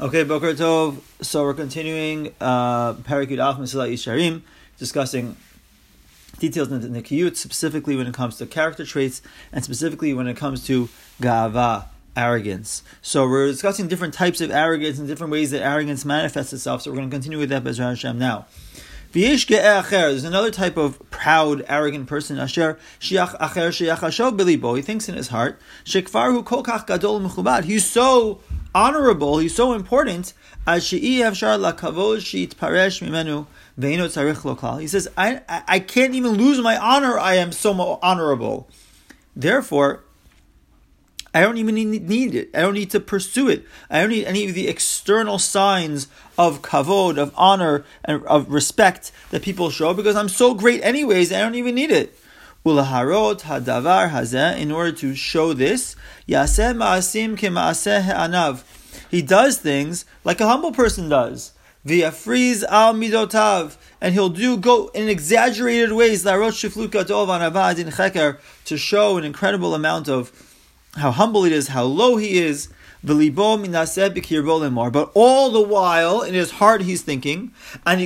Okay, Boker Tov. So we're continuing uh, Parakut Alf Mesilat Yisharim, discussing details in the Nikiyut, specifically when it comes to character traits, and specifically when it comes to Gava, arrogance. So we're discussing different types of arrogance and different ways that arrogance manifests itself. So we're going to continue with that Bezrat Hashem now. There's another type of proud, arrogant person. Asher shiach acher shiach bilibo. He thinks in his heart, shekvaru kolkach gadol mechubad. He's so honorable. He's so important. As she'i paresh mimenu. He says, I, I I can't even lose my honor. I am so honorable. Therefore, I don't even need it. I don't need to pursue it. I don't need any of the external signs of kavod, of honor, and of respect that people show because I'm so great anyways. I don't even need it. Ulaharot hadavar hazeh. In order to show this, yaseh ma'asim kema'aseh anav. He does things like a humble person does. V'yafriz al midotav, and he'll do go in exaggerated ways. Larot shifluka tov anavad in cheker to show an incredible amount of how humble he is, how low he is. But all the while, in his heart, he's thinking, I'm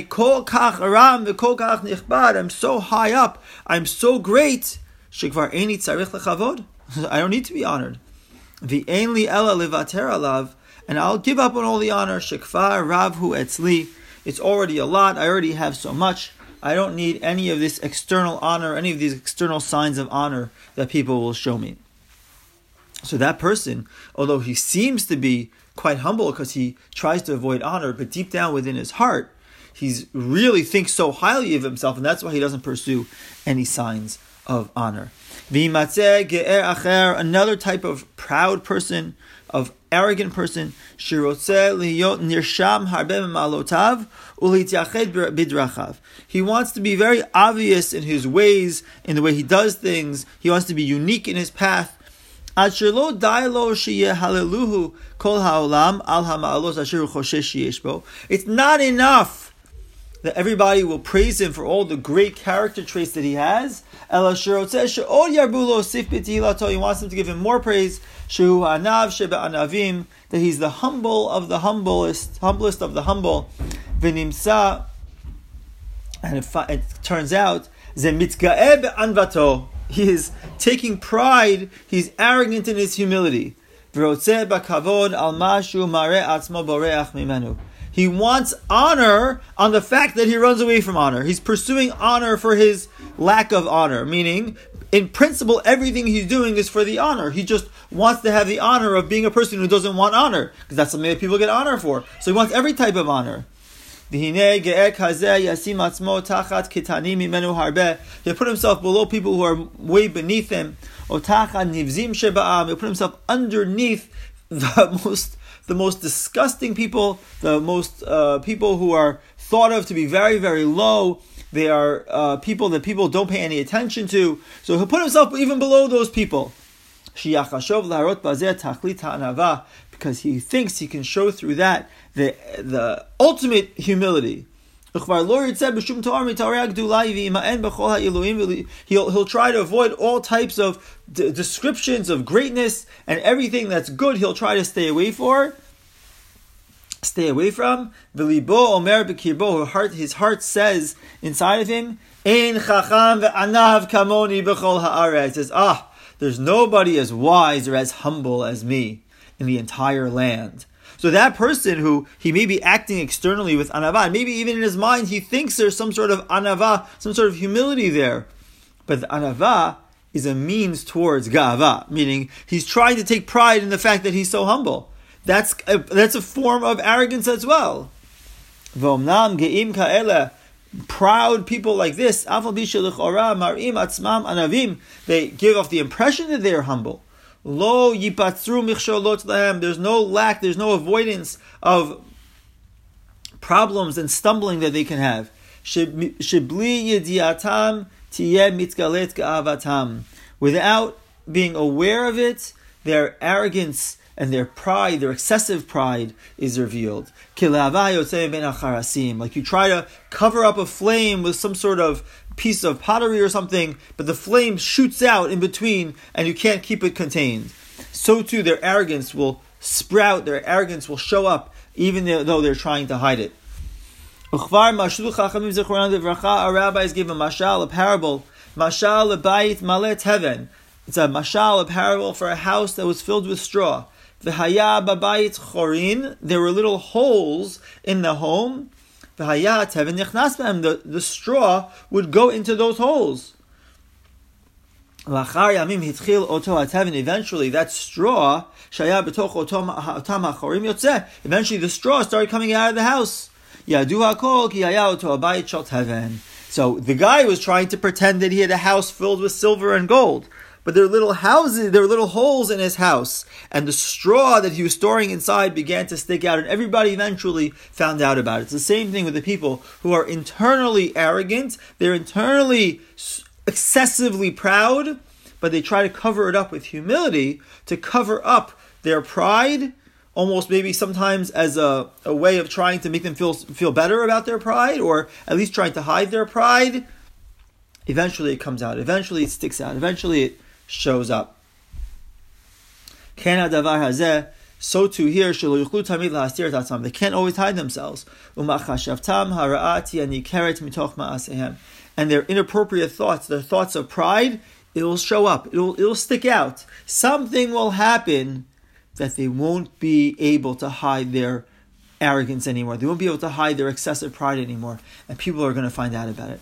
so high up, I'm so great. I don't need to be honored. And I'll give up on all the honor. It's already a lot. I already have so much. I don't need any of this external honor, any of these external signs of honor that people will show me. So that person, although he seems to be quite humble because he tries to avoid honor, but deep down within his heart, he's really thinks so highly of himself, and that's why he doesn't pursue any signs of honor. Another type of proud person, of arrogant person, he wants to be very obvious in his ways, in the way he does things. He wants to be unique in his path. It's not enough that everybody will praise him for all the great character traits that he has. He wants them to give him more praise. That he's the humble of the humblest, humblest of the humble. And it, it turns out, he is taking pride, he's arrogant in his humility. He wants honor on the fact that he runs away from honor. He's pursuing honor for his lack of honor, meaning, in principle, everything he's doing is for the honor. He just wants to have the honor of being a person who doesn't want honor, because that's something that people get honor for. So he wants every type of honor. He put himself below people who are way beneath him. He put himself underneath the most the most disgusting people, the most uh, people who are thought of to be very, very low. They are uh, people that people don't pay any attention to. So he'll put himself even below those people because he thinks he can show through that the the ultimate humility. He'll, he'll try to avoid all types of d- descriptions of greatness and everything that's good. He'll try to stay away for, stay away from. heart, his heart says inside of him, "Ein chacham ve'anav kamoni b'chol haaretz." Says, ah, there's nobody as wise or as humble as me in the entire land. So that person who he may be acting externally with anava, maybe even in his mind he thinks there's some sort of anava, some sort of humility there. But the anava is a means towards gava, meaning he's trying to take pride in the fact that he's so humble. That's a, that's a form of arrogance as well. V'omnam ge'im proud people like this, marim atzmam anavim, they give off the impression that they are humble. Lo yipatzru michsholot lahem. There's no lack, there's no avoidance of problems and stumbling that they can have. Shibli yediatam tiyeh mitgalet ga'avatam. Without being aware of it, their arrogance and their pride, their excessive pride, is revealed. Like you try to cover up a flame with some sort of piece of pottery or something, but the flame shoots out in between and you can't keep it contained. So too, their arrogance will sprout, their arrogance will show up, even though they're trying to hide it. Our rabbis give a mashal, a parable. Mashal a bayit malet teven. It's a mashal, a parable for a house that was filled with straw. V'haya babayit chorin. There were little holes in the home. The teven nichnas The the straw would go into those holes. Eventually, that straw. Eventually, the straw started coming out of the house. So the guy was trying to pretend that he had a house filled with silver and gold but there were little houses, there were little holes in his house, and the straw that he was storing inside began to stick out, and everybody eventually found out about it. It's the same thing with the people who are internally arrogant, they're internally excessively proud, but they try to cover it up with humility to cover up their pride. Almost maybe sometimes as a, a way of trying to make them feel feel better about their pride, or at least trying to hide their pride. Eventually, it comes out. Eventually, it sticks out. Eventually, it shows up. So too here, they can't always hide themselves. And their inappropriate thoughts, their thoughts of pride, it will show up. It will, it will stick out. Something will happen that they won't be able to hide their arrogance anymore. They won't be able to hide their excessive pride anymore, and people are going to find out about it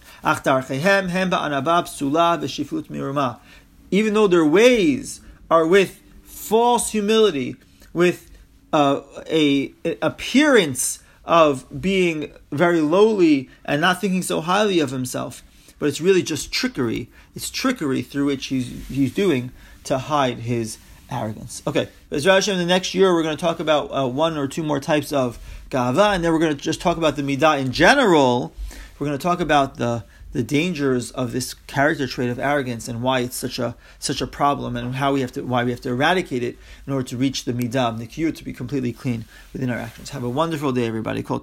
even though their ways are with false humility, with uh, a, a appearance of being very lowly and not thinking so highly of himself, but it's really just trickery. It's trickery through which he's he's doing to hide his arrogance. Okay, Bezrat in the next shiur we're going to talk about uh, one or two more types of gava, and then we're going to just talk about the midah in general. We're going to talk about the the dangers of this character trait of arrogance and why it's such a such a problem and how we have to why we have to eradicate it in order to reach the midah, the to be completely clean within our actions. Have a wonderful day, everybody. Kol